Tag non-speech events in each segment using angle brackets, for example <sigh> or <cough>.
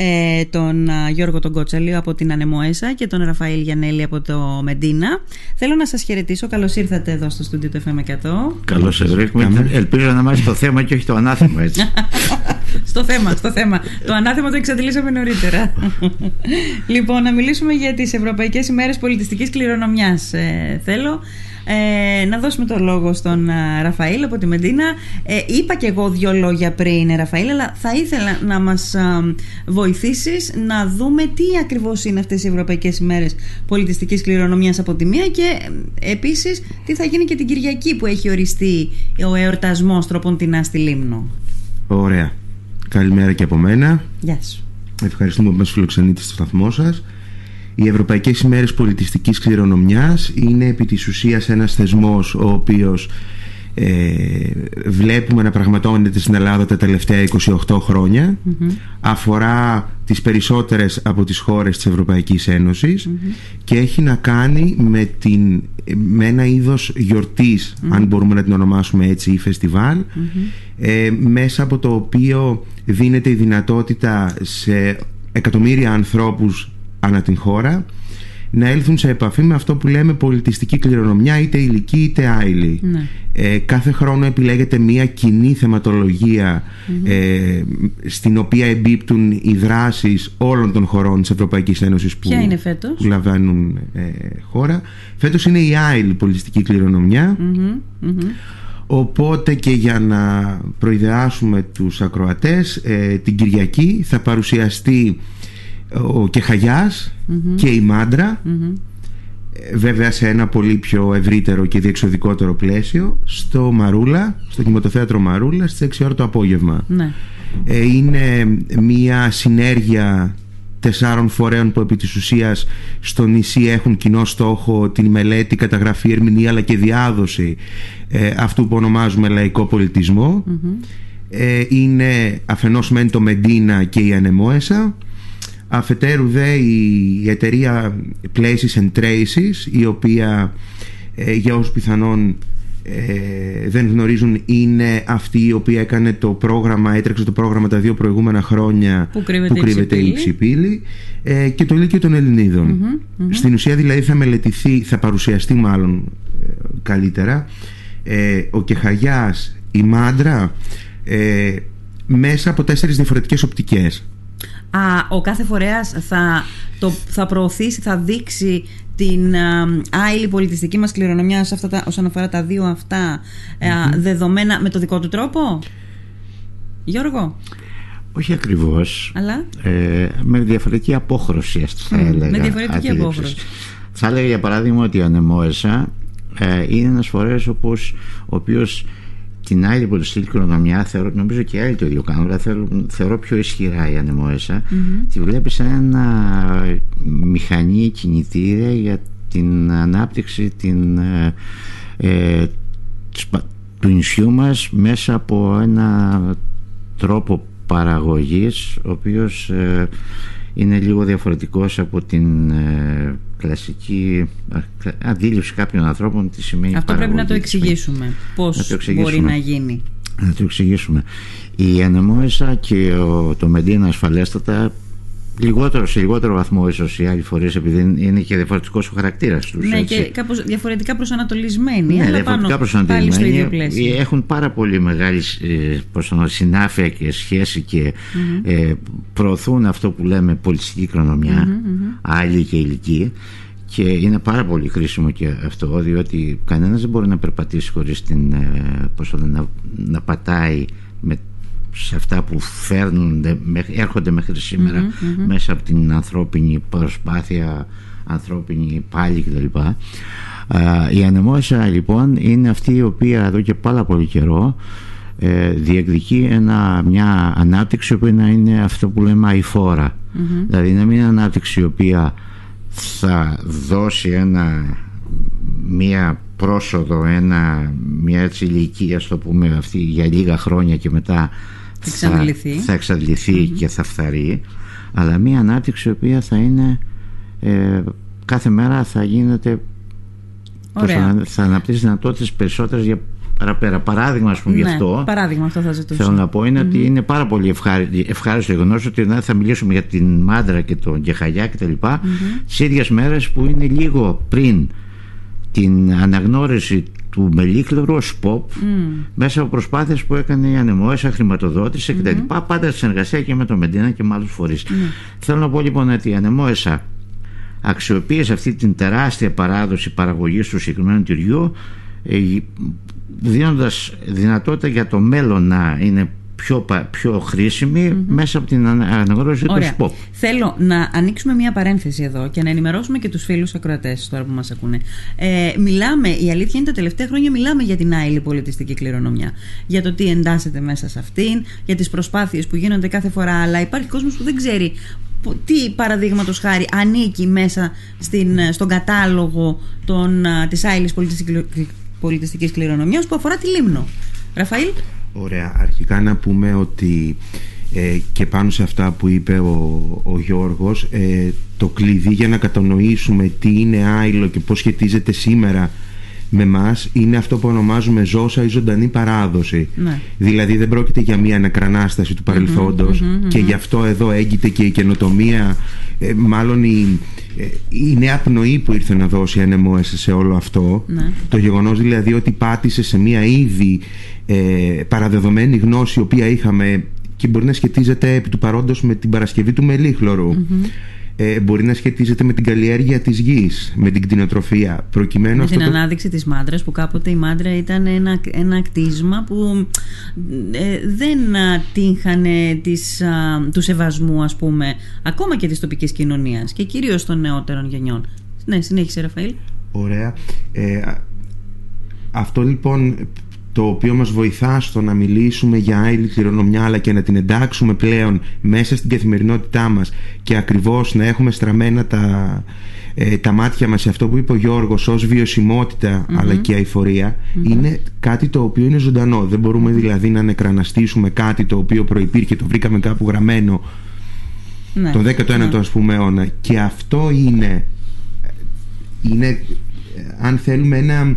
ε, τον Γιώργο τον Κότσαλη από την Ανεμοέσα και τον Ραφαήλ Γιανέλη από το Μεντίνα. Θέλω να σας χαιρετήσω. Καλώς ήρθατε εδώ στο στούντιο του FM100. Καλώς σας βρίσκουμε. Ελπίζω να μάθεις το θέμα και όχι το ανάθεμα έτσι. <laughs> στο θέμα, στο θέμα. το ανάθεμα το εξαντλήσαμε νωρίτερα. λοιπόν, να μιλήσουμε για τις Ευρωπαϊκές ημέρες πολιτιστικής κληρονομιάς. Ε, θέλω ε, να δώσουμε το λόγο στον ε, Ραφαήλ από τη Μεντίνα. Ε, είπα και εγώ δύο λόγια πριν, Ραφαήλ, αλλά θα ήθελα να μας ε, βοηθήσεις να δούμε τι ακριβώς είναι αυτές οι Ευρωπαϊκές ημέρες πολιτιστικής κληρονομιάς από τη μία και ε, επίσης τι θα γίνει και την Κυριακή που έχει οριστεί ο εορτασμός τροποντινά στη Λίμνο. Ωραία. Καλημέρα και από μένα. Γεια σου. Ευχαριστούμε που μας φιλοξενείτε στο σταθμό σας. Οι Ευρωπαϊκές ημέρες πολιτιστικής κληρονομιάς είναι επί της ουσίας ένας θεσμός ο οποίος ε, βλέπουμε να πραγματώνεται στην Ελλάδα τα τελευταία 28 χρονια αφορά τις περισσότερες από τις χώρες της Ευρωπαϊκής και έχει να κάνει με, την, με ένα είδος αν μπορούμε να την ονομάσουμε έτσι ή φεστιβάλ ε, μέσα από το οποίο δίνεται η δυνατότητα σε εκατομμύρια ανθρώπους ανά την χώρα να έλθουν σε επαφή με αυτό που λέμε πολιτιστική κληρονομιά είτε ηλική είτε άειλη. Ναι. Ε, κάθε χρόνο επιλέγεται μια κοινή ε, στην οποία εμπίπτουν οι δράσεις όλων των χωρών της Ευρωπαϊκής Ένωσης που, Ποια είναι φέτος; που λαμβάνουν ε, χώρα. Φέτος είναι η άειλη πολιτιστική Οπότε και για να προειδεάσουμε τους ακροατές ε, την Κυριακή θα παρουσιαστεί ο κεχαγιας και η μαντρα βέβαια σε ένα πολύ πιο ευρύτερο και διεξοδικότερο πλαίσιο στο Μαρούλα, στο κινηματοθέατρο Μαρούλα στις 6 ώρα το απόγευμα. Ναι. ε, είναι μια συνέργεια τεσσάρων φορέων που επί της ουσίας στο νησί έχουν κοινό στόχο την μελέτη, καταγραφή, ερμηνεία αλλά και διάδοση ε, αυτού που ονομάζουμε λαϊκό ε, είναι αφενός μεν το Μεντίνα και η Ανεμόεσα Αφετέρου δε η εταιρεία Places and Traces η οποία ε, για όσους πιθανόν ε, δεν γνωρίζουν είναι αυτή η οποία έκανε το πρόγραμμα, έτρεξε το πρόγραμμα τα δύο προηγούμενα χρόνια που κρύβεται, η Ψηπίλη ε, και το Λύκειο των ελληνιδων Στην ουσία δηλαδή θα μελετηθεί, θα παρουσιαστεί μάλλον ε, καλύτερα ο Κεχαγιάς, η Μάντρα μέσα από τέσσερις διαφορετικές οπτικές α, ο κάθε φορέας θα, το, θα προωθήσει, θα δείξει την άειλη πολιτιστική μας κληρονομιά σε αυτά τα, όσον αφορά τα δύο αυτά δεδομένα με το δικό του τρόπο; Γιώργο; Όχι ακριβώς. Αλλά; Ε, με διαφορετική απόχρωση θα έλεγα με διαφορετική απόχρωση. Θα έλεγα για παράδειγμα ότι η Ανεμόεσα ε, είναι ένας φορέας όπως, ο οποίος την άλλη πολιτιστική κληρονομιά, θεωρώ, νομίζω και οι άλλοι το ίδιο κάνουν, αλλά θεωρώ, θεωρώ πιο ισχυρά η ανεμόεσα. Mm-hmm. Τη βλέπεις σαν ένα μηχανή κινητήρια για την ανάπτυξη την, ε, ε του νησιού μας μέσα από ένα τρόπο παραγωγής ο οποίος ε, είναι λίγο διαφορετικός από την ε, κλασική αντίληψη κάποιων ανθρώπων τι σημαίνει Αυτό πρέπει να το εξηγήσουμε. πώς μπορεί να γίνει. Να το εξηγήσουμε. Η ανεμόησα και ο, το Μεντίνα ασφαλέστατα λιγότερο, σε λιγότερο βαθμό ίσως οι άλλοι φορείς επειδή είναι και διαφορετικός ο χαρακτήρας τους. Ναι, έτσι. και κάπως διαφορετικά προσανατολισμένοι. Ναι, διαφορετικά προσανατολισμένοι. Έχουν πάρα πολύ μεγάλη ε, συνάφεια και σχέση και mm-hmm. ε, προωθούν αυτό που λέμε πολιτιστική κληρονομιά, mm-hmm, άλλη και ηλική. Και είναι πάρα πολύ χρήσιμο και αυτό, διότι κανένας δεν μπορεί να περπατήσει χωρίς την, ε, πώς να, να πατάει με σε αυτά που φέρνουν, έρχονται μέχρι μέσα από την ανθρώπινη προσπάθεια, ανθρώπινη πάλι κτλ. Η ανεμόσα λοιπόν είναι αυτή η οποία εδώ και πάρα πολύ καιρό ε, διεκδικεί ένα, μια ανάπτυξη που να είναι αυτό που λέμε αηφόρα. Δηλαδή να μην είναι ανάπτυξη η οποία θα δώσει ένα, μια πρόσοδο, ένα, μια έτσι ηλικία, το πούμε αυτή για λίγα χρόνια και μετά θα εξαντληθεί, και θα φθαρεί αλλά μια ανάπτυξη η οποία θα είναι ε, κάθε μέρα θα γίνεται θα, θα αναπτύσσει δυνατότητες περισσότερες για παραπέρα. Παράδειγμα, ας πούμε, ναι, γι' αυτό. Παράδειγμα, αυτό θα ζητούσα. Θέλω να πω είναι ότι είναι πάρα πολύ ευχάριστο γεγονός ότι θα μιλήσουμε για την Μάντρα και τον Κεχαγιά κτλ. Mm-hmm. τις ίδιες μέρες που είναι λίγο πριν την αναγνώριση του Μελίκλωρου ω ΠΟΠ μέσα από προσπάθειες που έκανε η Ανεμόεσα, χρηματοδότησε mm-hmm. κτλ. Πάντα σε συνεργασία και με τον Μεντίνα και με άλλους φορείς. Θέλω να πω λοιπόν ότι η Ανεμόεσα αξιοποίησε αυτή την τεράστια παράδοση παραγωγής του συγκεκριμένου τυριού ε, δίνοντας δυνατότητα για το μέλλον να είναι πιο, πιο χρησιμη μέσα από την αναγνώριση του ΣΠΟΠ. Θέλω να ανοίξουμε μια παρένθεση εδώ και να ενημερώσουμε και τους φίλους ακροατές τώρα που μας ακούνε. Ε, μιλάμε, η αλήθεια είναι τα τελευταία χρόνια μιλάμε για την άειλη πολιτιστική κληρονομιά. Για το τι εντάσσεται μέσα σε αυτήν, για τις προσπάθειες που γίνονται κάθε φορά, αλλά υπάρχει κόσμος που δεν ξέρει τι παραδείγματος χάρη ανήκει μέσα στην, στον κατάλογο των, της άειλης πολιτιστικής κληρονομιάς που αφορά τη Λίμνο. Ραφαήλ; Ωραία. Αρχικά να πούμε ότι ε, και πάνω σε αυτά που είπε ο, ο Γιώργος ε, το κλειδί για να κατανοήσουμε τι είναι άειλο και πώς σχετίζεται σήμερα με εμά είναι αυτό που ονομάζουμε ζώσα ή ζωντανή παράδοση. Ναι. Δηλαδή δεν πρόκειται για μια ανακρανάσταση του παρελθοντος και γι' αυτό εδώ έγκυται και η καινοτομία, ε, μάλλον η, ε, η νέα πνοή που ήρθε να δώσει ένα σε όλο αυτό. Ναι. Το γεγονός δηλαδή ότι πάτησε σε μια ήδη ε, παραδεδομένη γνώση η οποία είχαμε και μπορεί να σχετίζεται επί του παρόντος με την Παρασκευή του μελιχλωρου ε, μπορεί να σχετίζεται με την καλλιέργεια της γης, με την κτηνοτροφία. Προκειμένου με την το... ανάδειξη της μάντρας που κάποτε η μάντρα ήταν ένα, ένα κτίσμα που ε, δεν τύχανε της, τους σεβασμού ας πούμε ακόμα και της τοπικής κοινωνίας και κυρίως των νεότερων γενιών. Ναι, συνέχισε Ραφαήλ. Ωραία. Ε, αυτό λοιπόν το οποίο μας βοηθά στο να μιλήσουμε για άλλη κληρονομιά αλλά και να την εντάξουμε πλέον μέσα στην καθημερινότητά μας και ακριβώς να έχουμε στραμμένα τα, ε, τα μάτια μας σε αυτό που είπε ο Γιώργος ως βιωσιμοτητα αλλά και αηφορία είναι κάτι το οποίο είναι ζωντανό. Δεν μπορούμε δηλαδή να νεκραναστήσουμε κάτι το οποίο προϋπήρχε το βρήκαμε κάπου γραμμένο ναι. τον 19ο ναι. ας πούμε αιώνα. Και αυτό είναι είναι ε, αν θέλουμε ένα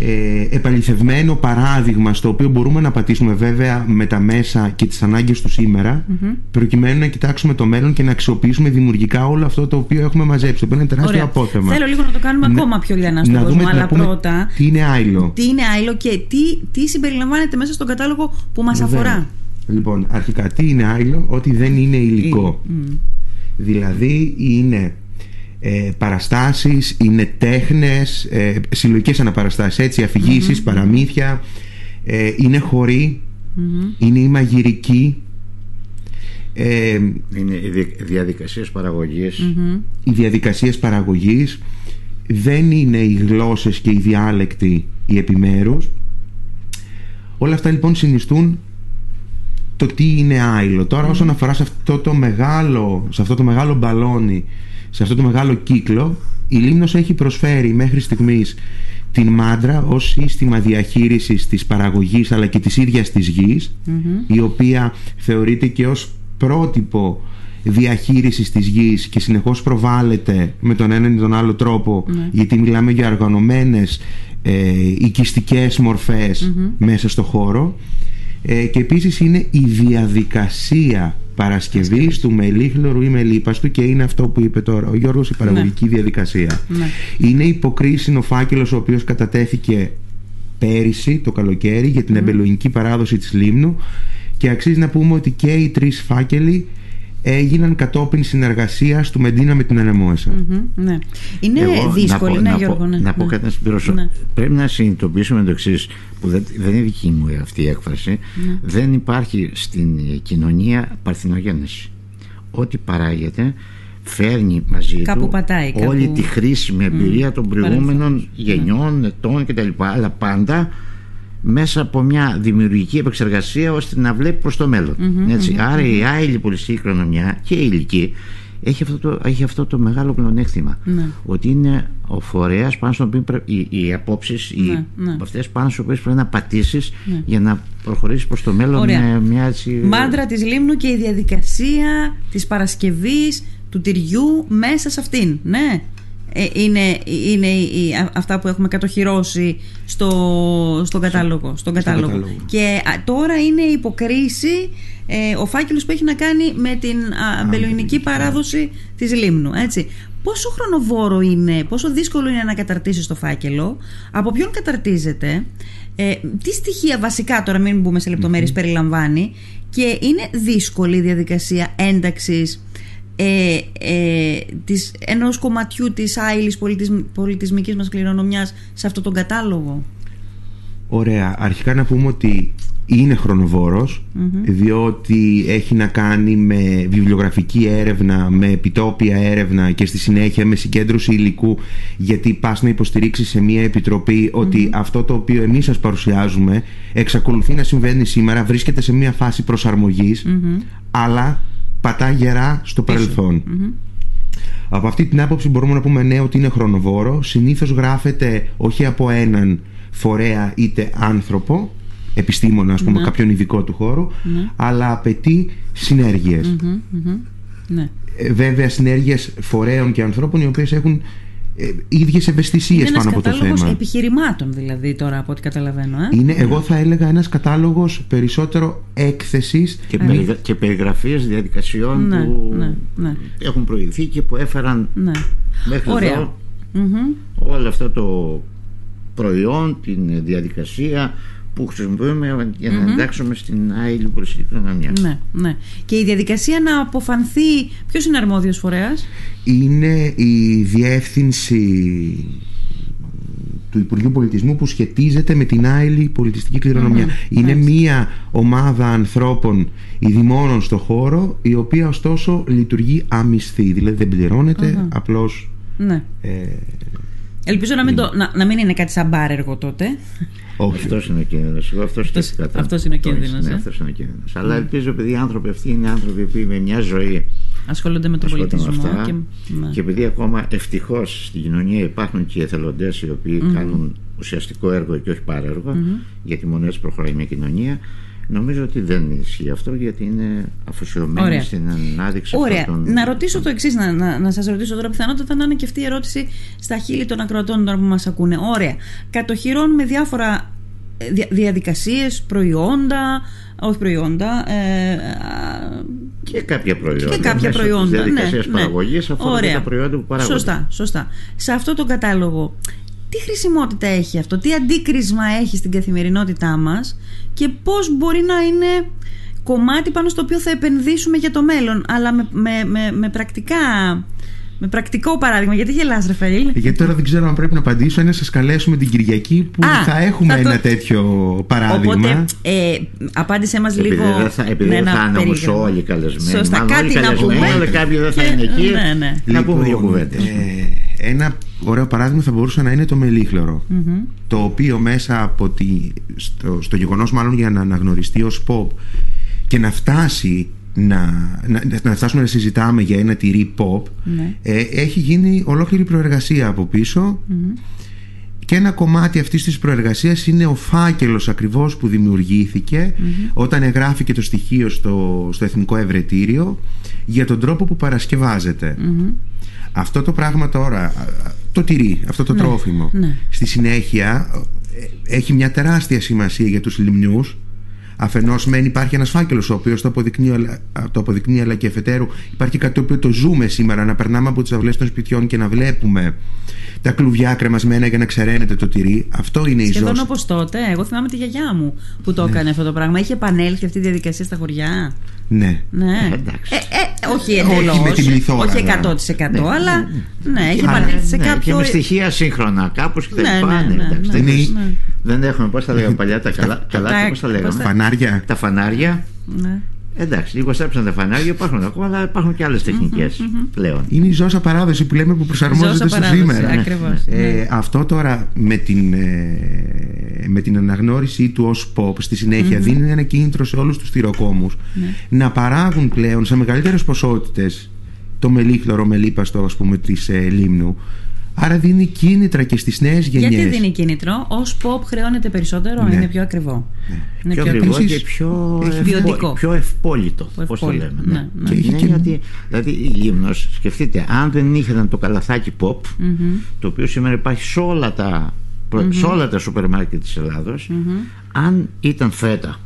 ε, επαληθευμένο παράδειγμα στο οποίο μπορούμε να πατήσουμε βέβαια με τα μέσα και τις ανάγκες του σήμερα προκειμένου να κοιτάξουμε το μέλλον και να αξιοποιήσουμε δημιουργικά όλο αυτό το οποίο έχουμε μαζέψει το οποίο είναι τεράστιο Ωραία. απόθεμα. Θέλω λίγο να το κάνουμε ακόμα πιο λιανά στον κόσμο δούμε, αλλά πρώτα τι είναι άϊλο τι είναι άϊλο και τι, τι συμπεριλαμβάνεται μέσα στον κατάλογο που μας αφορά. Λοιπόν, αρχικά τι είναι άϊλο ότι δεν είναι υλικό. Δηλαδή είναι ε, παραστάσεις, είναι τέχνες, ε, συλλογικές αναπαραστάσεις, έτσι, παραμύθια, ε, είναι είναι η μαγειρική, ε, είναι οι διαδικασίες Οι διαδικασίες παραγωγής. Δεν είναι οι γλώσσες και οι διάλεκτοι οι επιμέρους. Όλα αυτά λοιπόν συνιστούν το τι είναι άϊλο. Τώρα όσον αφορά σε αυτό το μεγάλο, σε αυτό το μεγάλο μπαλόνι σε αυτό το μεγάλο κύκλο η Λίμνος έχει προσφέρει μέχρι στιγμής την μάντρα ως σύστημα διαχείρισης της παραγωγής αλλά και της ίδιας της γης η οποία θεωρείται και ως πρότυπο διαχείρισης της γης και συνεχώς προβάλλεται με τον έναν ή τον άλλο ναι. γιατί μιλάμε για οργανωμένες ε, οικιστικές μέσα στο χώρο ε, και επίσης είναι η διαδικασία Παρασκευή του μελίχλωρου ή μελίπαστου και είναι αυτό που είπε τώρα ο Γιώργος η παραγωγική ναι. διαδικασία. Ναι. Είναι υποκρίσινο φάκελος ο οποίος κατατέθηκε πέρυσι το καλοκαίρι για την mm. εμπελοϊνική παράδοση της Λίμνου και αξίζει να πούμε ότι και οι τρεις φάκελοι έγιναν κατόπιν συνεργασίας του Μεντίνα με την ανεμοεσα ναι. Είναι Εγώ, δύσκολο, να, ναι, να, Γιώργο. Ναι. Να πω ναι. κάτι να συμπληρώσω. Ναι. Πρέπει να συνειδητοποιήσουμε το εξής, που δεν, δεν είναι δική μου αυτή η έκφραση. Ναι. Δεν υπάρχει στην κοινωνία παρθυνογέννηση. Ό,τι παράγεται φέρνει μαζί κάπου του πατάει, όλη τη χρήσιμη εμπειρία των προηγούμενων γενιών, ετών κτλ. Αλλά πάντα μέσα από μια δημιουργική επεξεργασία ώστε να βλέπει προς το μέλλον. ετσι Άρα η άειλη πολιτιστική κληρονομιά και η ηλική έχει αυτό το, έχει αυτό το μεγάλο πλεονέκτημα. Ναι. Ότι είναι ο φορέας πάνω στον οποίο πρέπει, οι, οι απόψεις ναι, οι, ναι. αυτές πάνω στους οποίες πρέπει να πατήσεις ναι. για να προχωρήσεις προς το μέλλον με μια έτσι... Μάντρα της Λίμνου και η διαδικασία της Παρασκευής του τυριού μέσα σε αυτήν. Ναι. Ε, είναι, είναι αυτά που έχουμε κατοχυρώσει στο, στον κατάλογο. Στον κατάλογο. Και τώρα είναι υποκρίση ε, ο φάκελος που έχει να κάνει με την αμπελοϊνική παράδοση της Λίμνου. Έτσι. Πόσο χρονοβόρο είναι, πόσο δύσκολο είναι να καταρτήσεις το φάκελο, από ποιον καταρτίζεται, ε, τι στοιχεία βασικά τώρα μην μπούμε σε λεπτομέρειες περιλαμβάνει και είναι δύσκολη η διαδικασία ένταξης ε, ε, της, ενός κομματιού της άειλης πολιτισμ, πολιτισμικής μας κληρονομιάς σε αυτό τον κατάλογο. Ωραία. Αρχικά να πούμε ότι είναι διότι έχει να κάνει με βιβλιογραφική έρευνα, με επιτόπια έρευνα και στη συνέχεια με συγκέντρωση υλικού γιατί πας να υποστηρίξεις σε μια επιτροπή ότι αυτό το οποίο εμείς σας παρουσιάζουμε εξακολουθεί να συμβαίνει σήμερα, βρίσκεται σε μια φάση αλλά πατά γερά στο παρελθόν. Από αυτή την άποψη μπορούμε να πούμε ναι ότι είναι χρονοβόρο. Συνήθως γράφεται όχι από έναν φορέα είτε άνθρωπο, επιστήμονα ας πούμε, ναι. κάποιον ειδικό του χώρου, ναι. αλλά απαιτεί Ναι. Ε, βέβαια συνέργειες φορέων και ανθρώπων οι οποίες έχουν ε, ίδιες ευαισθησίες πάνω από το θέμα. Είναι επιχειρημάτων δηλαδή τώρα από ό,τι καταλαβαίνω. Ε; Είναι, εγώ θα έλεγα ένας κατάλογος περισσότερο έκθεσης και, περιγρα... και περιγραφίες διαδικασιών ναι, που ναι, ναι. έχουν προηγηθεί και που έφεραν ναι. μέχρι Ωραία. εδώ όλο αυτό το προϊόν, την διαδικασία που χρησιμοποιούμε για να mm εντάξουμε στην άλλη πολιτική κληρονομιά. Ναι, ναι. Και η διαδικασία να αποφανθεί. Ποιος είναι αρμόδιος φορέας, Είναι η διεύθυνση του Υπουργείου Πολιτισμού που σχετίζεται με την άειλη πολιτιστική Είναι μία ομάδα ανθρώπων ειδημόνων στο χώρο η οποία ωστόσο λειτουργεί αμυστή, δηλαδή δεν πληρώνεται, απλώς ναι. ε, Ελπίζω να μην, το, να, να μην είναι κάτι σαν μπάρεργο τότε. Όχι. Αυτός είναι ο κίνδυνος. Εγώ αυτός Αυτό είναι ο κίνδυνος. Ναι, αυτός είναι ο κίνδυνος. Αλλά ελπίζω επειδή οι άνθρωποι αυτοί είναι άνθρωποι που με μια ζωή ασχολούνται με τον πολιτισμό. Αυτά, και, ναι. και επειδή ακόμα ευτυχώς στην κοινωνία υπάρχουν και εθελοντές οι οποίοι mm-hmm. κάνουν ουσιαστικό έργο και όχι παρέργο, mm-hmm. γιατί μόνο έτσι προχωράει μια κοινωνία. Νομίζω ότι δεν ισχύει αυτό γιατί είναι αφοσιωμένη στην ανάδειξη Ωραία. Των... Να ρωτήσω το εξής, να, να, να σας ρωτήσω τώρα πιθανότατα να είναι και αυτή η ερώτηση στα χείλη των ακροατών τώρα που μας ακούνε. Ωραία. Κατοχυρώνουμε διάφορα ε, διαδικασίες, προϊόντα, όχι προϊόντα. Ε, και κάποια προϊόντα. Και κάποια προϊόντα. Διαδικασίες ναι, παραγωγής ναι. τα προϊόντα που παράγονται. Σωστά, σωστά. Σε αυτό το κατάλογο τι χρησιμότητα έχει αυτό, τι αντίκρισμα έχει στην καθημερινότητά μας και πώς μπορεί να είναι κομμάτι πάνω στο οποίο θα επενδύσουμε για το μέλλον. Αλλά με, με, με, με πρακτικά με πρακτικό παράδειγμα, γιατί γελάς Ραφαήλ; Γιατί τώρα δεν ξέρω αν πρέπει να απαντήσω ή να σας καλέσουμε την Κυριακή που θα έχουμε ένα τέτοιο παράδειγμα. Οπότε ε, απάντησέ μας επειδή λίγο δεν θα, Επειδή δεν θα είναι όμως όλοι καλεσμένοι. Σωστά, κάτι να πούμε. Αλλά κάποιοι δεν θα είναι εκεί. ναι, ναι. Να πούμε δύο λοιπόν, κουβέντες. ε, Ένα ωραίο παράδειγμα θα μπορούσε να είναι το μελιχλωρο το οποίο μέσα από τη, στο, στο γεγονός μάλλον για να αναγνωριστεί ως pop και να φτάσει να, να, να φτάσουμε να συζητάμε για ένα τυρί pop ναι. ε, έχει γίνει ολόκληρη προεργασία από και ένα κομμάτι αυτής της προεργασίας είναι ο φάκελος ακριβώς που δημιουργήθηκε όταν εγγράφηκε το στοιχείο στο, στο Εθνικό Ευρετήριο για τον τρόπο που παρασκευάζεται αυτό το πράγμα τώρα το τυρί, αυτό το ναι, τρόφιμο ναι. στη συνέχεια ε, έχει μια τεράστια σημασία για τους λιμνιούς Αφενός, μεν υπάρχει ένας φάκελος ο οποίος το αποδεικνύει, το αποδεικνύει, αλλά και εφετέρου υπάρχει κάτι το οποίο το ζούμε σήμερα. Να περνάμε από τις αυλές των σπιτιών και να βλέπουμε τα κλουβιά κρεμασμένα για να ξεραίνεται το τυρί. Αυτό είναι Σχεδόν η ζώση. Σχεδόν όπως τότε. Εγώ θυμάμαι τη γιαγιά μου που το ναι. έκανε αυτό το πράγμα. Είχε επανέλθει αυτή η διαδικασία στα χωριά. Ναι. ναι. Ε, εντάξει. Ε, ε, όχι εντελώς. Όχι με την πληθώρα. Όχι 100% ναι. αλλά ναι, έχει επανέλθει σε κάποιο. Και με στοιχεία σύγχρονα κάπως και τα λοιπά. Δεν έχουμε, πώς τα λέγαμε παλιά, τα καλά. Καλά, πώς τα λέγαμε; Φανάρια. Τα φανάρια. Ναι. Εντάξει, λίγο στρέψαν τα φανάρια, υπάρχουν ακόμα, αλλά υπάρχουν και άλλες τεχνικές πλέον. Είναι η ζώσα παράδοση που λέμε που προσαρμόζεται στο σήμερα. Ακριβώς, ε, ναι. Αυτό τώρα με την, ε, με την αναγνώριση του ως pop στη συνέχεια δίνει ένα κίνητρο σε όλους τους θηροκόμου ναι. να παράγουν πλέον σε μεγαλύτερες ποσότητες το μελίχλωρο μελίπαστο ας πούμε της ε, λίμνου Άρα δίνει κίνητρα και στις νέες γενιές. Γιατί δίνει κίνητρο, ως pop χρεώνεται περισσότερο, Ναι. είναι πιο ακριβό. Ναι. Είναι πιο πιο ακριβό ακριβός. και πιο, Έχει ευπο- ποιοτικό. πιο ευπόλυτο, πώς το ευπόλυτο, λέμε. ναι, Ναι. ναι. Και Έχει είναι και- ότι, δηλαδή η Λίμνος, σκεφτείτε, αν δεν είχε το καλαθάκι pop, το οποίο σήμερα υπάρχει σε όλα τα, προ- σε όλα τα σούπερ μάρκετ της ελλαδος αν ήταν φέτα,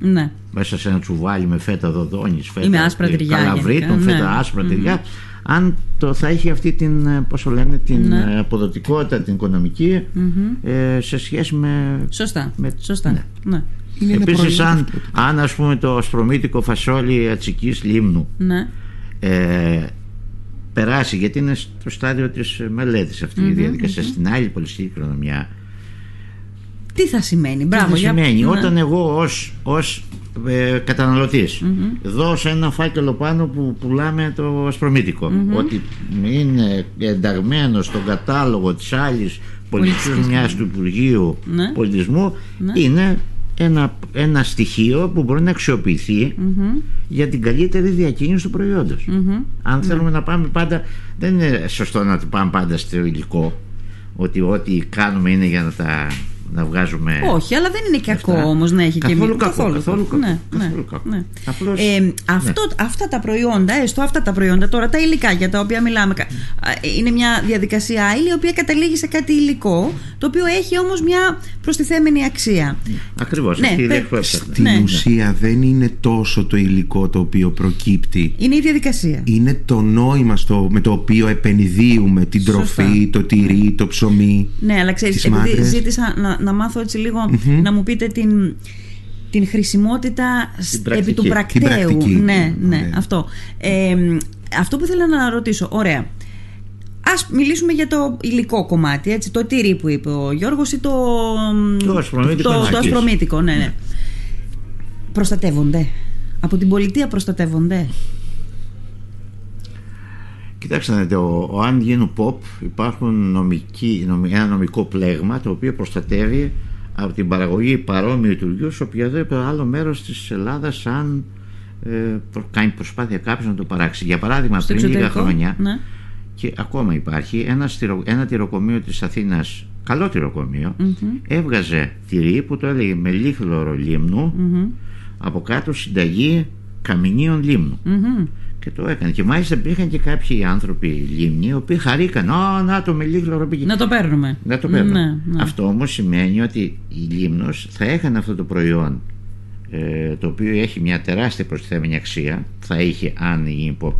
Ναι. μέσα σε ένα τσουβάλι με φέτα δοδόνης, φέτα Ή με άσπρα ε, τυριά καλαβρίτων, γενικά, ναι. φέτα άσπρα τυριά, αν το θα είχε αυτή την, ε, πώς το λένε, την Ναι. ε, αποδοτικότητα, την οικονομικη ε, σε σχέση με... Σωστά. Με- Σωστά. ναι. Ναι. Είναι ένα Επίσης προϊόν αν, αυτό. αν ας πούμε το ασπρομήτικο φασόλι ατσικής λίμνου Ναι. ε, περάσει γιατί είναι στο στάδιο της ε, μελέτης αυτή η διαδικασία. στην άλλη πολιτιστική κληρονομιά. Τι θα σημαίνει, μπράβο. τι για- σημαίνει; Ναι. όταν εγώ ως, ως ε, καταναλωτης δώσω ένα φάκελο πάνω που πουλάμε το ασπρομητικο ότι είναι ενταγμένο στον κατάλογο της άλλης πολιτιστικής κληρονομιάς του Υπουργείου Ναι. Πολιτισμού είναι ένα, ένα στοιχείο που μπορεί να αξιοποιηθει για την καλύτερη διακίνηση του προϊόντος. Αν θέλουμε να πάμε πάντα, δεν είναι σωστό να το πάμε πάντα στο υλικό, ότι ό,τι κάνουμε είναι για να τα να βγάζουμε. Όχι, αλλά δεν είναι κακό Αυτά. όμως να έχει Καθόλου και μία- κακό, καθόλου κακό, Ναι, καθόλου ναι, κακό. ναι. Απλώς- Ε, αυτό, Αυτά τα προϊόντα, έστω αυτά τα προϊόντα, τώρα τα υλικά για τα οποία μιλάμε, κα- α, είναι μια διαδικασία άλλη, η οποία καταλήγει σε κάτι υλικό, το οποίο έχει όμως μια προστιθέμενη αξία. Ακριβώς, Ναι, αυτή η πε- ιδέα που έφτασε. Στην Ναι. ουσία δεν είναι τόσο το υλικό το οποίο προκύπτει. Είναι η διαδικασία. Είναι το νόημα στο, με το οποίο επενδύουμε την Σωστά. τροφή, το τυρί, το ψωμί. Ναι, αλλά ξέρεις, Τις επειδή μάντρες. ζήτησα να, να μάθω έτσι λίγο να μου πείτε την, την χρησιμότητα σ- πρακτική. επί του Την πρακτέου. πρακτική. Ναι, ναι, Ωραία. αυτό. Ε, αυτό που ήθελα να ρωτήσω, ωραία. Ας μιλήσουμε για το υλικό κομμάτι, έτσι, το τυρί που είπε ο Γιώργος ή το, Το ασπρομήτικο το, το Νάκης. ασπρομήτικο, ναι, ναι. Προστατεύονται. Από την πολιτεία προστατεύονται. Κοιτάξτε, να δείτε, ο, ο αν γίνουν pop υπάρχουν νομική, νομι- ένα νομικό πλέγμα το οποίο προστατεύει από την παραγωγή παρόμοιου λειτουργίου σε οποιοδήποτε άλλο μέρος της Ελλάδας αν ε, προ- κάνει προσπάθεια κάποιος να το παράξει. Για παράδειγμα, Στο πριν λίγα εξωτερικό. χρόνια Ναι. Και ακόμα υπάρχει ένα, στυρο, ένα τυροκομείο της Αθήνας καλό τυροκομείο, έβγαζε τυρί που το έλεγε με λίχλωρο λίμνου από κάτω συνταγή καμινίων λίμνου Μμμ. και το έκανε και μάλιστα υπήρχαν και κάποιοι άνθρωποι λίμνοι οι οποίοι χαρήκαν «Α, να το με λίχλωρο πήγε». Να το παίρνουμε. Να το παίρνω. Ναι, ναι. Αυτό όμως σημαίνει ότι η Λίμνος θα έκανε αυτό το προϊόν ε, το οποίο έχει μια τεράστια προστιθέμενη αξία. Θα είχε αν η, pop,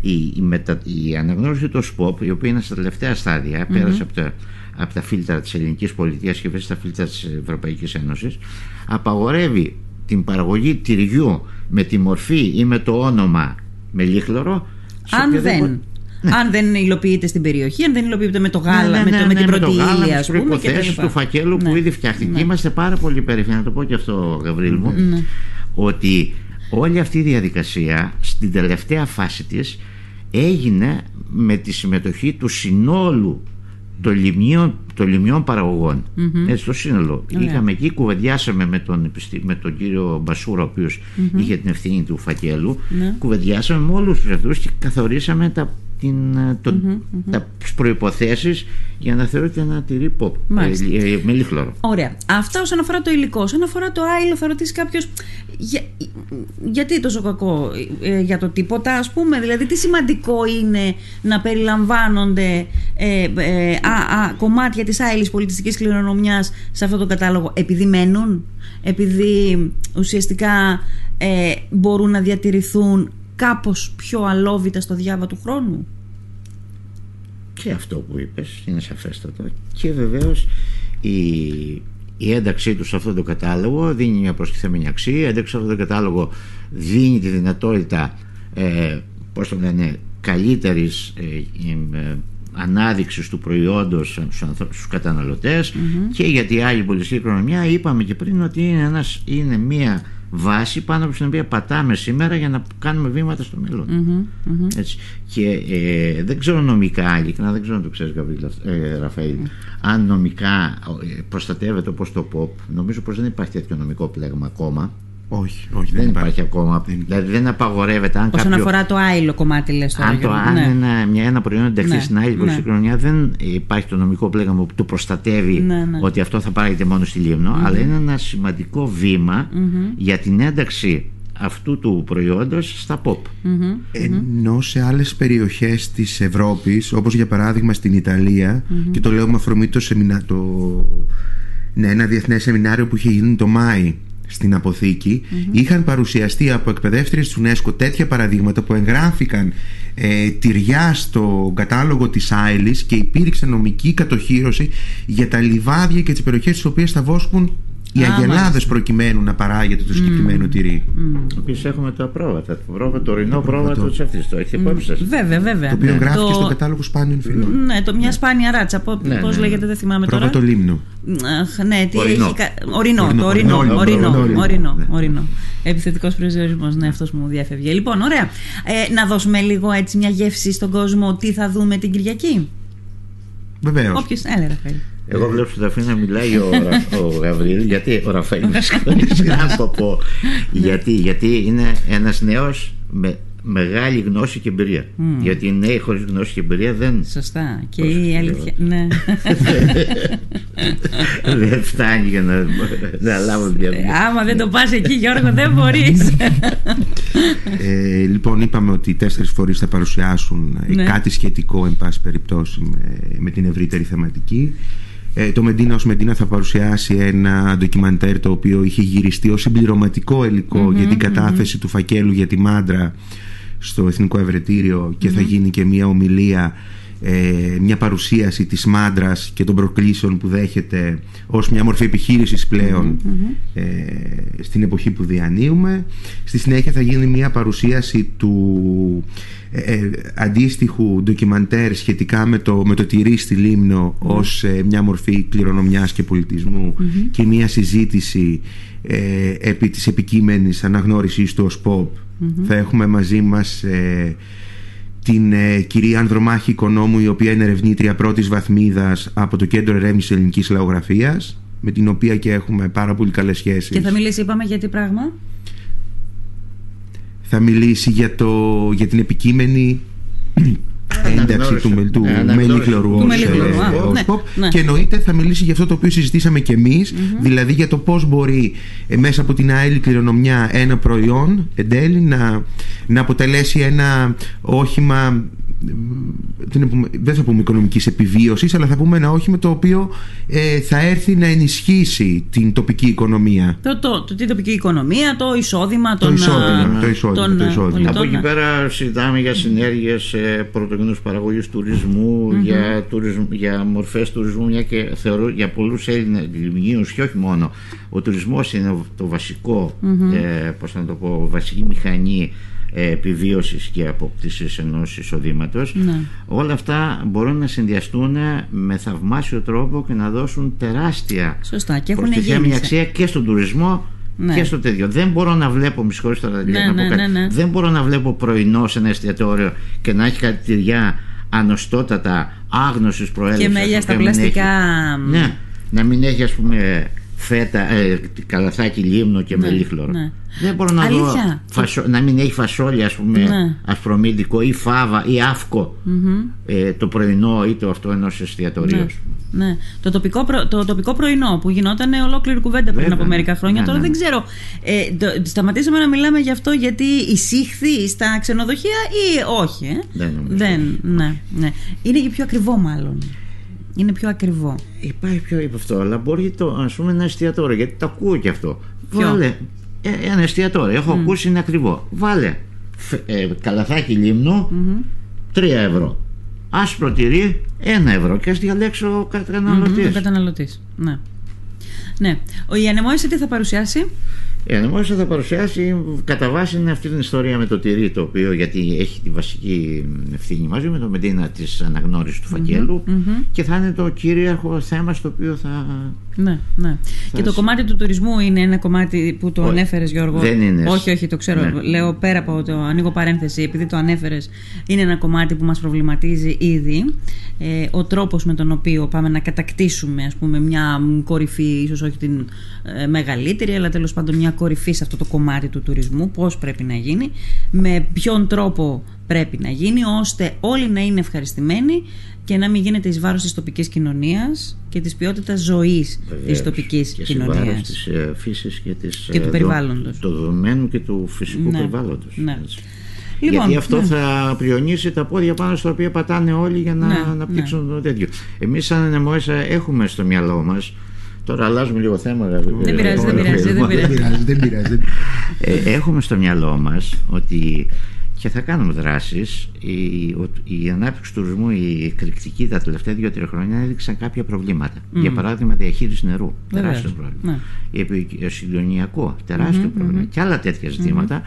η, η, μετα, η αναγνώριση του ΣΠΟΠ η οποία είναι στα τελευταία στάδια πέρασε από τα, από τα φίλτρα της ελληνικής πολιτείας και βέβαια στα φίλτρα της Ευρωπαϊκής Ένωσης απαγορεύει την παραγωγή τυριού με τη μορφή ή με το όνομα με λίχλωρο σε Αν οποιαδήποτε- δεν, αν δεν υλοποιείται στην περιοχή, αν δεν υλοποιείται με το Ναι, γάλα, ναι, με, ναι, το, με ναι, την το πρώτη γάλα, ύλη, με ας τις πούμε. Και τα προϋποθέσεις λοιπά. του φακέλου Ναι. που ήδη φτιάχτηκε. Ναι. Είμαστε πάρα πολύ περήφανοι, να το πω και αυτό, Γαβρίλ μου, Ναι. ότι όλη αυτή η διαδικασία στην τελευταία φάση της έγινε με τη συμμετοχή του συνόλου των λιμιών, των λιμιών παραγωγών. Έτσι, το σύνολο. Ωραία. Είχαμε εκεί, κουβεντιάσαμε με τον, επιστη- με τον κύριο Μπασούρα, ο οποίος είχε την ευθύνη του φακέλου. Ναι. Κουβεντιάσαμε με όλους τους αυτούς και καθορίσαμε τα, την, το, τα προϋποθέσεις για να θεωρείται ένα τυρί pop Μάλιστα. ε, ε, με λιχλώρο. Ωραία. Αυτά όσον αφορά το υλικό. Όσον αφορά το άϊλο, θα ρωτήσει κάποιος. Για, γιατί τόσο κακό ε, για το τίποτα, ας πούμε; Δηλαδή, τι σημαντικό είναι να περιλαμβάνονται ε, ε, α, α, κομμάτια της άειλη πολιτιστικής κληρονομιάς σε αυτό το κατάλογο, επειδή μένουν, επειδή ουσιαστικά ε, μπορούν να διατηρηθούν κάπως πιο αλόβητα στο διάβα του χρόνου; Και αυτό που είπες είναι σαφέστατο. Και βεβαίως η, η ένταξή τους σε αυτό το κατάλογο δίνει μια προστιθέμενη αξία. Η ένταξη σε αυτό το κατάλογο δίνει τη δυνατότητα ε, πώς το λένε καλύτερης ε, ε, ανάδειξης του προϊόντος στους, ανθρω- στους καταναλωτες και γιατί η άλλη πολιτιστική οικονομία είπαμε και πριν ότι είναι, ένας, είναι μια βάση πάνω από την οποία πατάμε σήμερα για να κάνουμε βήματα στο μέλλον. Έτσι. Και ε, δεν ξέρω νομικά, ειλικρινά δεν ξέρω αν το ξέρεις Γαβρίλ, ε, Ραφαήλ, αν νομικά ε, προστατεύεται όπως το POP, νομίζω πως δεν υπάρχει τέτοιο νομικό πλέγμα ακόμα. Όχι, όχι δεν, δεν υπάρχει. ακόμα. Δεν δηλαδή δεν απαγορεύεται. Αν Όσον αφορά το άϊλο κομμάτι, λες τώρα. Αν, το, αν ναι. ένα, μια, ένα προϊόν ενταχθεί ναι. στην άλλη ναι. χρονιά, δεν υπάρχει το νομικό πλέγμα που το προστατεύει ναι, ναι. ότι αυτό θα παράγεται μόνο στη λιμνο αλλά είναι ένα σημαντικό για την ένταξη αυτού του προϊόντος στα pop. Ενώ σε άλλες περιοχές της Ευρώπης, όπως για παράδειγμα στην Ιταλία, και το λέω με αφορμή το, σεμινα... το... Ναι, ένα διεθνές σεμινάριο που είχε γίνει το Μάη στην αποθηκη είχαν παρουσιαστεί από εκπαιδεύτριες του UNESCO τέτοια παραδείγματα που εγγράφηκαν ε, τυριά στο κατάλογο της Άιλης και υπήρξε νομική κατοχήρωση για τα λιβάδια και τις περιοχές στις οποίες θα βόσκουν οι αγελάδες προκειμένου να παράγεται το συγκεκριμένο mm. τυρί. Mm. Επίση έχουμε τα πρόβατα. Το, πρόβατο, το ορεινό πρόβατο τη αυτή. Το έχετε υπόψη σας. Βέβαια, βέβαια. Το οποίο ναι. γράφει το... στο κατάλογο σπάνιων φυλών. Ναι, το, μια σπάνια ράτσα. Πώς ναι, ναι, λέγεται, δεν θυμάμαι τώρα. Πρόβατο λίμνο. Ναι, τι ορεινό. έχει. Ορεινό, το ορεινό. Ορεινό. ορεινό. Επιθετικός προσδιορισμό. Ναι, αυτός μου διέφευγε. Λοιπόν, ωραία. Ε, να δώσουμε λίγο έτσι μια γεύση στον κόσμο τι θα δούμε την Κυριακή; Βεβαίως. Όποιο έλεγε, Ραφαήλ. Εγώ βλέπω στην Αφήνα να μιλάει ο, ο Γαβρίλ, γιατί ο Ραφαήλ να το πω. γιατί, γιατί είναι ένας νέος με μεγάλη γνώση και εμπειρία. Mm. Γιατί οι νέοι χωρίς γνώση και εμπειρία δεν. Σωστά. Και η αλήθεια. ναι. <laughs> δεν φτάνει για να, να λάβω μια ε, Άμα δεν το πας εκεί, Γιώργο, δεν μπορείς. ε, λοιπόν, είπαμε ότι τέσσερις φορέ θα παρουσιάσουν ναι. κάτι σχετικό, εν πάση περιπτώσει, με, με την ευρύτερη θεματική. Ε, το Μεντίνα ως Μεντίνα θα παρουσιάσει ένα ντοκιμαντέρ το οποίο είχε γυριστεί ως συμπληρωματικό για την κατάθεση του φακέλου για τη μάντρα στο Εθνικό Ευρετήριο και θα γίνει και μια ομιλία ε, μια παρουσίαση της μάντρας και των προκλήσεων που δέχεται ως μια μορφή επιχείρησης ε, στην εποχή που διανύουμε. Στη συνέχεια θα γίνει μια παρουσίαση του ε, ε, αντίστοιχου ντοκιμαντέρ σχετικά με το, με το τυρί στη Λίμνο ως ε, μια μορφή κληρονομιάς και πολιτισμου και μια συζήτηση επί της επικείμενης αναγνώρισης του ως pop. Θα έχουμε μαζί μας την κυρία Ανδρομάχη Οικονόμου η οποία είναι ερευνήτρια πρώτης βαθμίδας από το Κέντρο Ερεύνησης Ελληνικής Λαογραφίας με την οποία και έχουμε πάρα πολύ καλές σχέσεις. Και θα μιλήσει είπαμε για τι πράγμα; θα μιλήσει για, το, για την επικείμενη ένταξη του, του μελίχλωρου ως, ναι, ναι. και εννοείται θα μιλήσει για αυτό το οποίο συζητήσαμε και εμείς δηλαδή για το πώς μπορεί ε, μέσα από την άλλη κληρονομιά ένα προϊόν εν τέλει να, να αποτελέσει ένα όχημα δεν θα πούμε οικονομικής επιβίωσης, αλλά θα πούμε ένα όχημα το οποίο ε, θα έρθει να ενισχύσει την τοπική οικονομία. Το, το, το, την τοπική οικονομία, το εισόδημα των. Το εισόδημα. Το εισόδημα, τον, το εισόδημα. Από εκεί πέρα συζητάμε για συνέργειες ε, πρωτογενούς παραγωγής τουρισμού, mm-hmm. για, τουρισμ, για μορφές τουρισμού, μια και θεωρώ για πολλούς Έλληνες λιμνίους και όχι μόνο. Ο τουρισμός είναι το βασικό, mm-hmm. ε, πώς να το πω, βασική μηχανή επιβίωσης και απόκτησης ενός εισοδήματος ναι. όλα αυτά μπορούν να συνδυαστούν με θαυμάσιο τρόπο και να δώσουν τεράστια Σωστά, και αξία και στον τουρισμό ναι. και στο τέτοιο. Δεν μπορώ να βλέπω, με συγχωρείτε τώρα ναι, να πω ναι, ναι, δεν μπορώ να βλέπω πρωινό σε ένα εστιατόριο και να έχει κάτι τυριά ανοστότατα άγνωσης προέλευσης και μέλια στα πλαστικά ναι, να μην έχει ας πούμε φέτα, ε, καλαθάκι λίμνο και ναι, μελίχλωρο. Ναι. Δεν μπορώ να δω φασο, να μην έχει φασόλια ας πούμε ναι. ασπρομύντικο ή φάβα ή αυκο ε, το πρωινό ή το αυτό ενός εστιατορίου. Ναι. Ναι. Το, τοπικό προ, το τοπικό πρωινό που γινόταν ολόκληρη κουβέντα πριν από μερικά χρόνια. Ναι, Τώρα δεν ξέρω. Ε, το, σταματήσαμε να μιλάμε γι' αυτό γιατί εισήχθη στα ξενοδοχεία ή όχι. Ε; Δεν, δεν ναι, ναι. Είναι και πιο ακριβό μάλλον. Είναι πιο ακριβό. Υπάρχει πιο από αυτό, αλλά μπορεί το, ας πούμε ένα εστιατόριο, γιατί το ακούω και αυτό. Ποιο; Βάλε ε, ένα εστιατόριο, έχω mm. ακούσει είναι ακριβό. Βάλε ε, καλαθάκι λίμνου, mm-hmm. 3 ευρώ. Άσπρο τυρί, 1 ευρώ. Και ας διαλέξω ο καταναλωτής. Mm-hmm, ο καταναλωτής. Ναι. ναι. Ο Ιανεμόηση τι θα παρουσιάσει; Η Ανεμόσα θα παρουσιάσει κατά βάση αυτή την ιστορία με το τυρί το οποίο γιατί έχει τη βασική ευθύνη μαζί με το Μεντίνα της αναγνώρισης του φακελου και θα είναι το κυρίαρχο θέμα στο οποίο θα... Ναι, ναι. Και το κομμάτι του τουρισμού είναι ένα κομμάτι που το ανέφερε ανέφερες Γιώργο. Δεν είναι. Όχι, όχι, το ξέρω. Ναι. Λέω πέρα από το ανοίγω παρένθεση επειδή το ανέφερες είναι ένα κομμάτι που μας προβληματίζει ήδη. Ε, ο τρόπος με τον οποίο πάμε να κατακτήσουμε ας πούμε μια κορυφή, ίσως όχι την ε, μεγαλύτερη αλλά τέλος πάντων μια κορυφής σε αυτό το κομμάτι του τουρισμού, πώς πρέπει να γίνει, με ποιον τρόπο πρέπει να γίνει, ώστε όλοι να είναι ευχαριστημένοι και να μην γίνεται εις βάρος της τοπικής κοινωνίας και της ποιότητας ζωής Βεβαίως, της τοπικής και κοινωνίας. Και της ε, φύσης και, της, και του ε, περιβάλλοντος. Του δεδομένου και του φυσικού ναι, περιβάλλοντος. Ναι. Λοιπόν, Γιατί αυτό ναι. θα πριονίσει τα πόδια πάνω στα οποία πατάνε όλοι για να ναι, αναπτύξουν ναι. το τέτοιο. Εμείς, σαν ανεμόησα, έχουμε στο μυαλό μας. Τώρα αλλάζουμε λίγο θέμα. Δεν πειράζει, δεν πειράζει. Δεν πειράζει. Ε, έχουμε στο μυαλό μας ότι και θα κάνουμε δράσεις. Η, η ανάπτυξη του τουρισμού, η εκρηκτική τα τελευταία δύο-τρία χρόνια έδειξαν κάποια προβλήματα. Για παράδειγμα, διαχείριση νερού. Τεράστιο πρόβλημα. Mm. Συγκοινωνιακό, τεράστιο πρόβλημα. Και άλλα τέτοια ζητήματα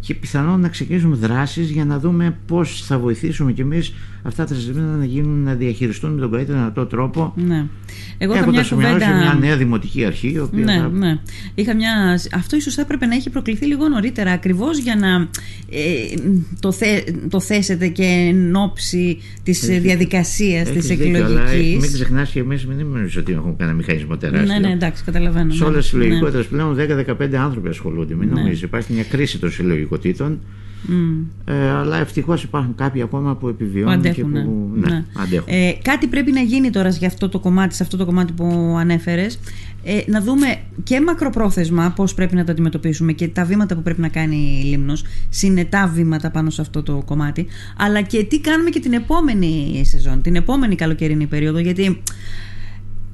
και πιθανόν να ξεκινήσουμε δράσεις για να δούμε πώς θα βοηθήσουμε κι εμείς αυτά τα ζητήματα να γίνουν να διαχειριστούν με τον καλύτερο δυνατό τρόπο. Ναι. Εγώ είχα μια κουβέντα. μια νέα δημοτική αρχή. Η οποία ναι, θα... ναι. Είχα μια... Αυτό ίσως θα έπρεπε να έχει προκληθεί λίγο νωρίτερα ακριβώς για να ε, το, θε... το θέσετε και εν ώψη της διαδικασίας της εκλογικής. Μην ξεχνάς και εμείς μην νομίζω ότι έχουμε κανένα μηχανισμό τεράστιο. Ναι, ναι, εντάξει, καταλαβαίνω. Σε όλες τις συλλογικότητες ναι. πλέον 10-15 άνθρωποι ασχολούνται. Μην ναι. νομίζεις. Υπάρχει μια κρίση των συλλογικοτήτων. Mm. Ε, αλλά ευτυχώς υπάρχουν κάποιοι ακόμα που επιβιώνουν αντέχουν, και που ναι. Ναι, αντέχουν. Ε, κάτι πρέπει να γίνει τώρα για αυτό το κομμάτι, σε αυτό το κομμάτι που ανέφερες ε, να δούμε και μακροπρόθεσμα πώς πρέπει να το αντιμετωπίσουμε και τα βήματα που πρέπει να κάνει η Λίμνος συνετά βήματα πάνω σε αυτό το κομμάτι αλλά και τι κάνουμε και την επόμενη σεζόν την επόμενη καλοκαιρινή περίοδο γιατί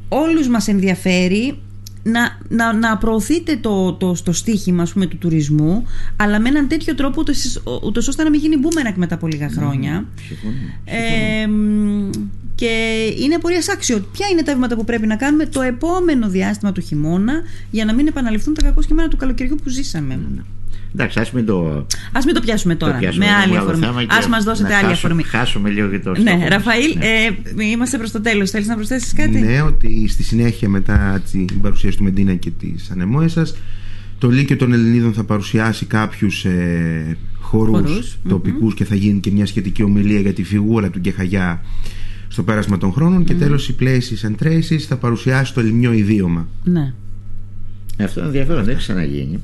όλους μας ενδιαφέρει να, να, να προωθείτε το, το, το στίχημα πούμε, του τουρισμού αλλά με έναν τέτοιο τρόπο ούτως, ώστε να μην γίνει μπούμερακ μετά από λίγα χρόνια. ε, και είναι πολύ άξιο ποια είναι τα βήματα που πρέπει να κάνουμε το επόμενο διάστημα του χειμώνα για να μην επαναληφθούν τα κακό κείμενα του καλοκαιριού που ζήσαμε; Ναι, ναι. Εντάξει, ας μην το. Ας μην το πιάσουμε τώρα. Το πιάσουμε με άλλη αφορμή. Α μας δώσετε άλλη αφορμή. Χάσουμε λίγο και το Ναι, Ραφαήλ, ναι. Ε, είμαστε προς το τέλος. Θέλεις να προσθέσεις κάτι; Ναι, ότι στη συνέχεια μετά την παρουσίαση του Μεντίνα και της ανεμόεσα, το Λύκειο των Ελληνίδων θα παρουσιάσει κάποιους ε, χώρου τοπικούς mm-hmm. και θα γίνει και μια σχετική ομιλία για τη φιγούρα του Γκεχαγιά στο πέρασμα των χρόνων. Mm-hmm. Και τέλος η Places and Traces θα παρουσιάσει το ελληνικό ιδίωμα. Ναι. Αυτό είναι ενδιαφέρον, δεν έχει ξαναγίνει.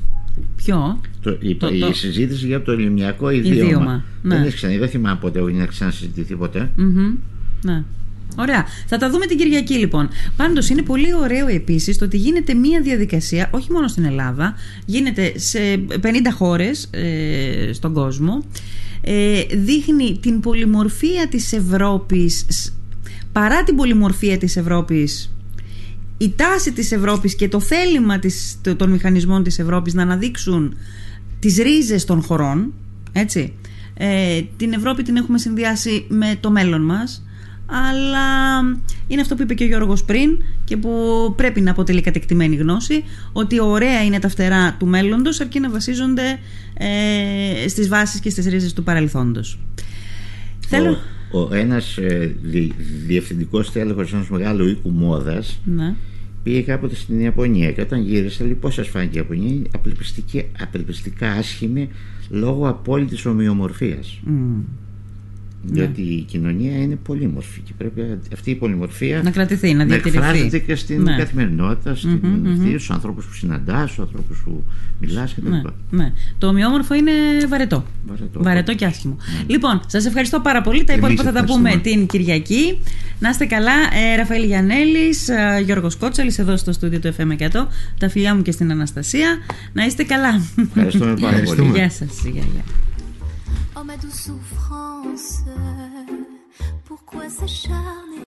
Ποιο; Το, η, το, η το... συζήτηση για το ελληνιακό ιδίωμα. ιδίωμα. Ναι. Δεν έχεις ξαναγίνει, δεν θυμάμαι ποτέ να ξανασυζητηθεί ποτέ. Mm-hmm. Ναι. Ωραία. Θα τα δούμε την Κυριακή λοιπόν. Πάντως είναι πολύ ωραίο επίσης το ότι γίνεται μία διαδικασία, όχι μόνο στην Ελλάδα, γίνεται σε 50 χώρες ε, στον κόσμο. Ε, δείχνει την πολυμορφία της Ευρώπης παρά την πολυμορφία της Ευρώπης η τάση της Ευρώπης και το θέλημα της, των μηχανισμών της Ευρώπης να αναδείξουν τις ρίζες των χωρών έτσι, ε, την Ευρώπη την έχουμε συνδυάσει με το μέλλον μας αλλά είναι αυτό που είπε και ο Γιώργος πριν και που πρέπει να αποτελεί κατεκτημένη γνώση ότι ωραία είναι τα φτερά του μέλλοντος αρκεί να βασίζονται ε, στις βάσεις και στις ρίζες του παρελθόντος. Θέλω... Ο, ένας ε, δι, διευθυντικός τέλεχος ενός μεγάλου οίκου μόδας ναι. πήγε κάποτε στην Ιαπωνία και όταν γύρισε λέει πώς σας φάνηκε η Ιαπωνία; Απελπιστικά άσχημη λόγω απόλυτης ομοιομορφίας. Ναι. Διότι η κοινωνία είναι πολύμορφη και πρέπει αυτή η πολυμορφία να κρατηθεί, να διατηρηθεί. Να εκφράζεται και στην ναι. καθημερινότητα, στην mm-hmm, στους ανθρώπους που συναντάς, στους ανθρώπους που μιλάς κτλ. Ναι, ναι. Το ομοιόμορφο είναι βαρετό. Βαρετό, βαρετό και άσχημο. Ναι. Λοιπόν, σας ευχαριστώ πάρα πολύ. Τα υπόλοιπα θα τα πούμε την Κυριακή. Να είστε καλά. Ε, Ραφαήλ Γιανέλη, ε, Γιώργος Κότσαλης, εδώ στο στούντιο του FM100. Τα φιλιά μου και στην Αναστασία. Να είστε καλά. Ευχαριστούμε πάρα πολύ. Γεια σας. Γεια, γεια. Ma douce souffrance, pourquoi s'acharner